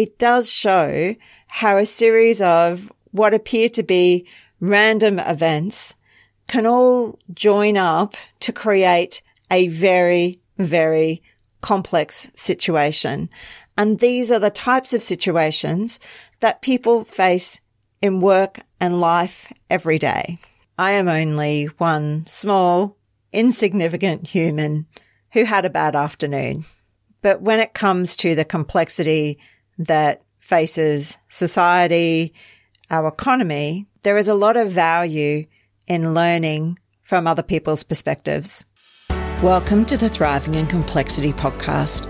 it does show how a series of what appear to be random events can all join up to create a very, very complex situation. And these are the types of situations that people face in work and life every day. I am only one small, insignificant human who had a bad afternoon. But when it comes to the complexity that faces society, our economy, there is a lot of value in learning from other people's perspectives. Welcome to the Thriving in Complexity podcast.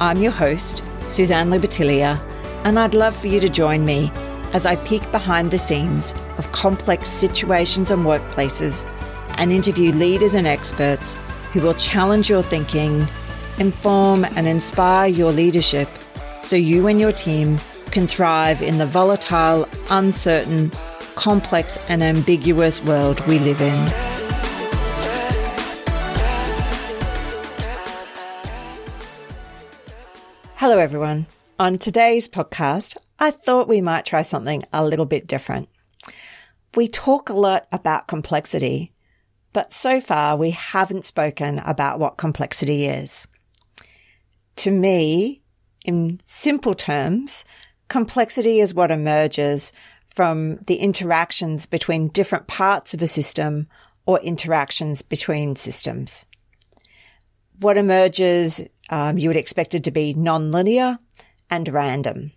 I'm your host, Susanne Libertilia, and I'd love for you to join me as I peek behind the scenes of complex situations and workplaces and interview leaders and experts who will challenge your thinking, inform and inspire your leadership so you and your team can thrive in the volatile, uncertain, complex, and ambiguous world we live in. Hello, everyone. On today's podcast, I thought we might try something a little bit different. We talk a lot about complexity, but so far we haven't spoken about what complexity is. To me, in simple terms, complexity is what emerges from the interactions between different parts of a system or interactions between systems. What emerges, um, you would expect it to be nonlinear and random.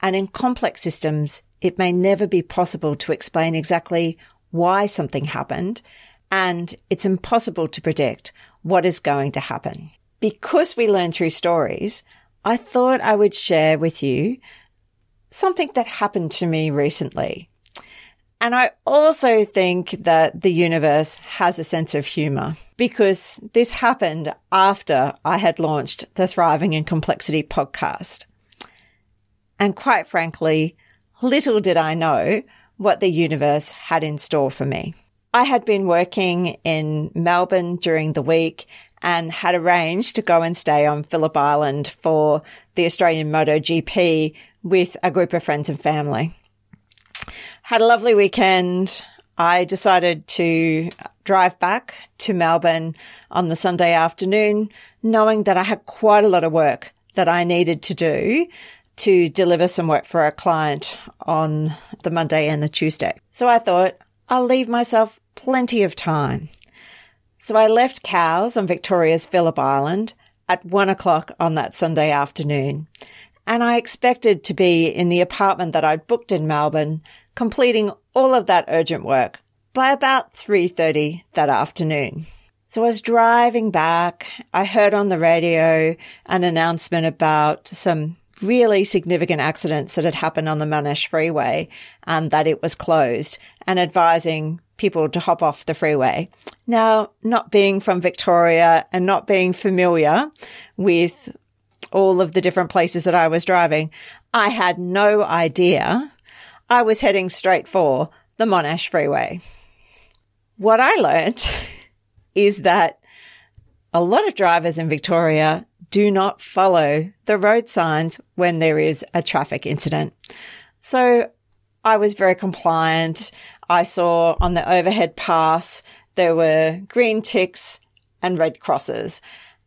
And in complex systems, it may never be possible to explain exactly why something happened, and it's impossible to predict what is going to happen. Because we learn through stories, I thought I would share with you something that happened to me recently. And I also think that the universe has a sense of humor because this happened after I had launched the Thriving in Complexity podcast. And quite frankly, little did I know what the universe had in store for me. I had been working in Melbourne during the week and had arranged to go and stay on Phillip Island for the Australian MotoGP with a group of friends and family. Had a lovely weekend. I decided to drive back to Melbourne on the Sunday afternoon, knowing that I had quite a lot of work that I needed to do to deliver some work for a client on the Monday and the Tuesday. So I thought I'll leave myself plenty of time. So I left Cowes on Victoria's Phillip Island at one o'clock on that Sunday afternoon. And I expected to be in the apartment that I'd booked in Melbourne, completing all of that urgent work by about 3.30 that afternoon. So I was driving back. I heard on the radio an announcement about some really significant accidents that had happened on the Monash Freeway and that it was closed and advising people to hop off the freeway. Now, not being from Victoria and not being familiar with all of the different places that I was driving, I had no idea I was heading straight for the Monash Freeway. What I learnt is that a lot of drivers in Victoria do not follow the road signs when there is a traffic incident. So I was very compliant. I saw on the overhead pass there were green ticks and red crosses.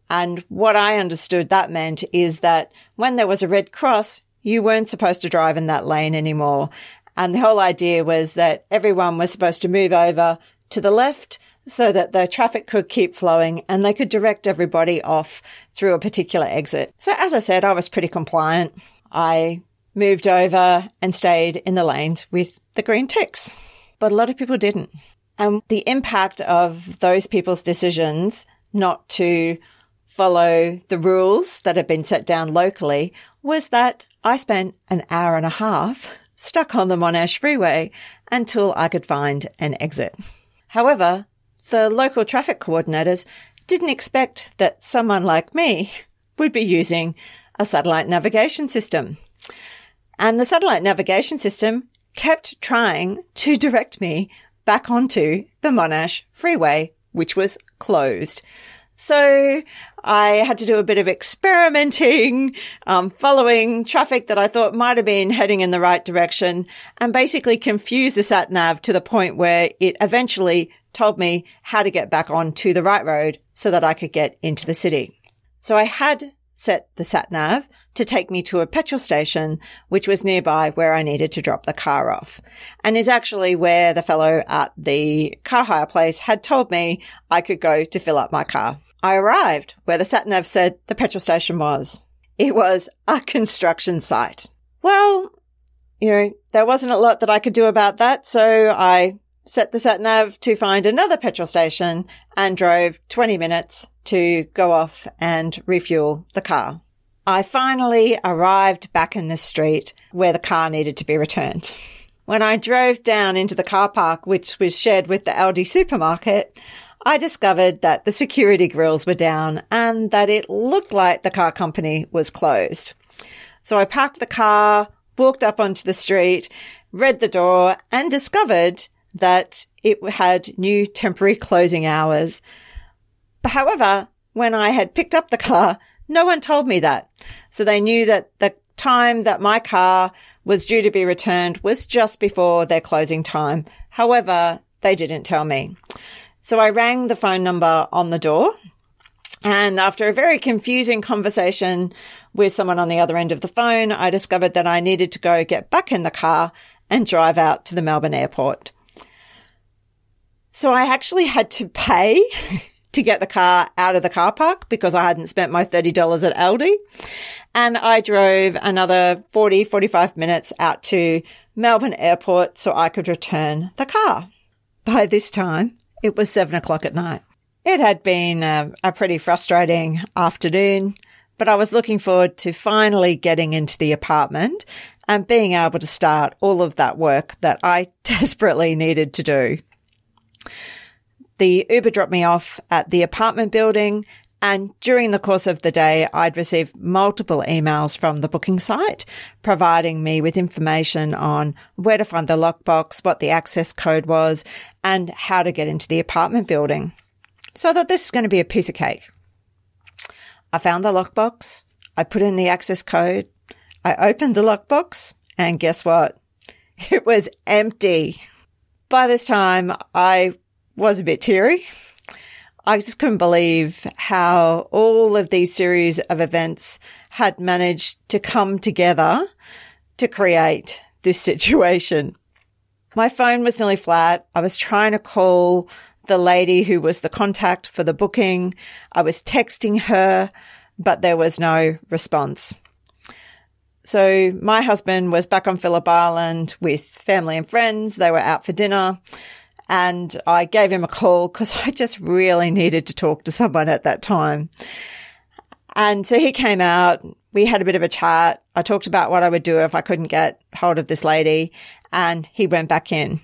And what I understood that meant is that when there was a red cross, you weren't supposed to drive in that lane anymore. And the whole idea was that everyone was supposed to move over to the left so that the traffic could keep flowing and they could direct everybody off through a particular exit. So as I said, I was pretty compliant. I moved over and stayed in the lanes with the green ticks, but a lot of people didn't. And the impact of those people's decisions not to follow the rules that had been set down locally was that I spent an hour and a half stuck on the Monash freeway until I could find an exit. However, the local traffic coordinators didn't expect that someone like me would be using a satellite navigation system. And the satellite navigation system kept trying to direct me back onto the Monash freeway, which was closed. So I had to do a bit of experimenting, um, following traffic that I thought might have been heading in the right direction and basically confuse the sat nav to the point where it eventually told me how to get back onto the right road so that I could get into the city. So I had set the sat nav to take me to a petrol station, which was nearby where I needed to drop the car off and is actually where the fellow at the car hire place had told me I could go to fill up my car. I arrived where the sat nav said the petrol station was. It was a construction site. Well, you know, there wasn't a lot that I could do about that, so I set the sat nav to find another petrol station and drove 20 minutes to go off and refuel the car. I finally arrived back in the street where the car needed to be returned. When I drove down into the car park, which was shared with the Aldi supermarket, I discovered that the security grills were down and that it looked like the car company was closed. So I parked the car, walked up onto the street, read the door and discovered that it had new temporary closing hours. However, when I had picked up the car, no one told me that. So they knew that the time that my car was due to be returned was just before their closing time. However, they didn't tell me. So I rang the phone number on the door. And after a very confusing conversation with someone on the other end of the phone, I discovered that I needed to go get back in the car and drive out to the Melbourne airport. So I actually had to pay to get the car out of the car park because I hadn't spent my $30 at Aldi. And I drove another 40, 45 minutes out to Melbourne airport so I could return the car. By this time, it was seven o'clock at night. It had been a, a pretty frustrating afternoon, but I was looking forward to finally getting into the apartment and being able to start all of that work that I desperately needed to do. The Uber dropped me off at the apartment building and during the course of the day, I'd received multiple emails from the booking site providing me with information on where to find the lockbox, what the access code was, and how to get into the apartment building. So I thought this is going to be a piece of cake. I found the lockbox. I put in the access code. I opened the lockbox and guess what? It was empty. By this time, I was a bit teary. I just couldn't believe how all of these series of events had managed to come together to create this situation. My phone was nearly flat. I was trying to call the lady who was the contact for the booking. I was texting her, but there was no response. So my husband was back on Phillip Island with family and friends. They were out for dinner. And I gave him a call because I just really needed to talk to someone at that time. And so he came out. We had a bit of a chat. I talked about what I would do if I couldn't get hold of this lady and he went back in.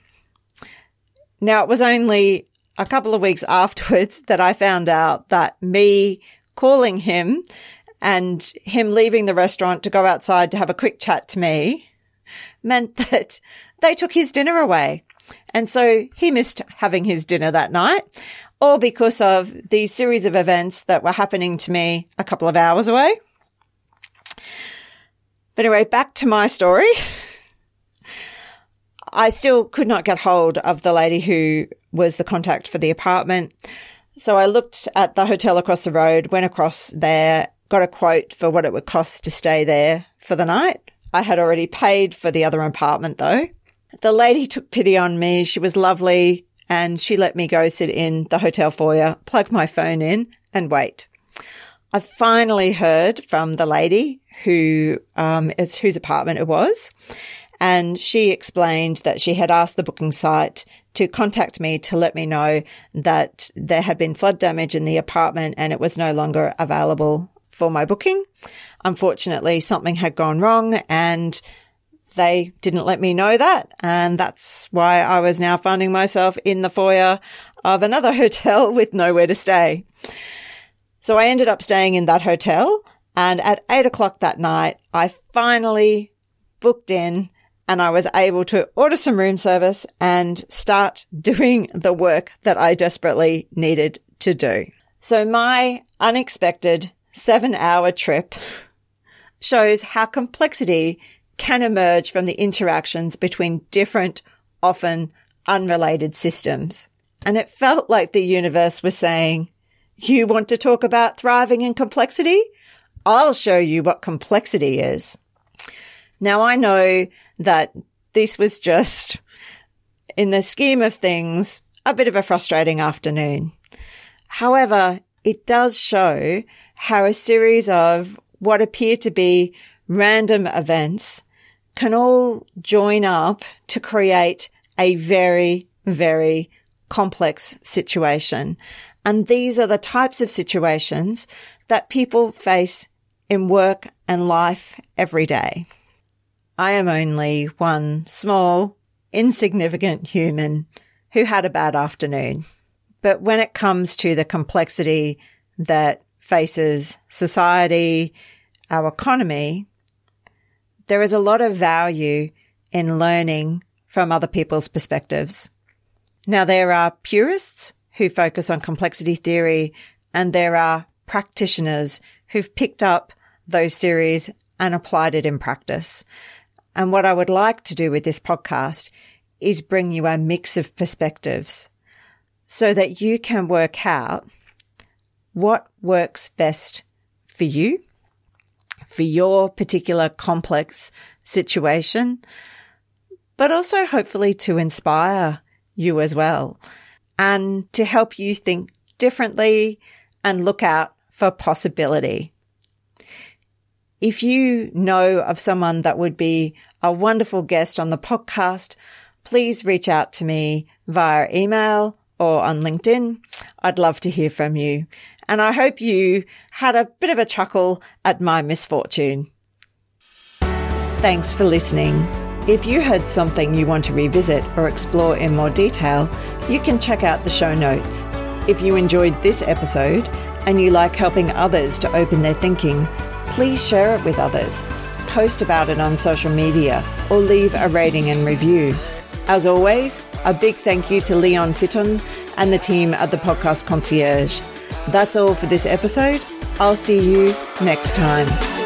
Now it was only a couple of weeks afterwards that I found out that me calling him and him leaving the restaurant to go outside to have a quick chat to me meant that they took his dinner away. And so he missed having his dinner that night, all because of the series of events that were happening to me a couple of hours away. But anyway, back to my story. I still could not get hold of the lady who was the contact for the apartment. So I looked at the hotel across the road, went across there, got a quote for what it would cost to stay there for the night. I had already paid for the other apartment though. The lady took pity on me. She was lovely and she let me go sit in the hotel foyer, plug my phone in and wait. I finally heard from the lady who, um, is whose apartment it was. And she explained that she had asked the booking site to contact me to let me know that there had been flood damage in the apartment and it was no longer available for my booking. Unfortunately, something had gone wrong and they didn't let me know that. And that's why I was now finding myself in the foyer of another hotel with nowhere to stay. So I ended up staying in that hotel. And at eight o'clock that night, I finally booked in and I was able to order some room service and start doing the work that I desperately needed to do. So my unexpected seven hour trip shows how complexity can emerge from the interactions between different, often unrelated systems. And it felt like the universe was saying, you want to talk about thriving in complexity? I'll show you what complexity is. Now I know that this was just, in the scheme of things, a bit of a frustrating afternoon. However, it does show how a series of what appear to be random events can all join up to create a very, very complex situation. And these are the types of situations that people face in work and life every day. I am only one small, insignificant human who had a bad afternoon. But when it comes to the complexity that faces society, our economy, there is a lot of value in learning from other people's perspectives. Now, there are purists who focus on complexity theory, and there are practitioners who've picked up those theories and applied it in practice. And what I would like to do with this podcast is bring you a mix of perspectives so that you can work out what works best for you, for your particular complex situation, but also hopefully to inspire you as well and to help you think differently and look out for possibility. If you know of someone that would be a wonderful guest on the podcast, please reach out to me via email or on LinkedIn. I'd love to hear from you. And I hope you had a bit of a chuckle at my misfortune. Thanks for listening. If you heard something you want to revisit or explore in more detail, you can check out the show notes. If you enjoyed this episode and you like helping others to open their thinking, please share it with others, post about it on social media, or leave a rating and review. As always, a big thank you to Leon Fitton and the team at the Podcast Concierge. That's all for this episode. I'll see you next time.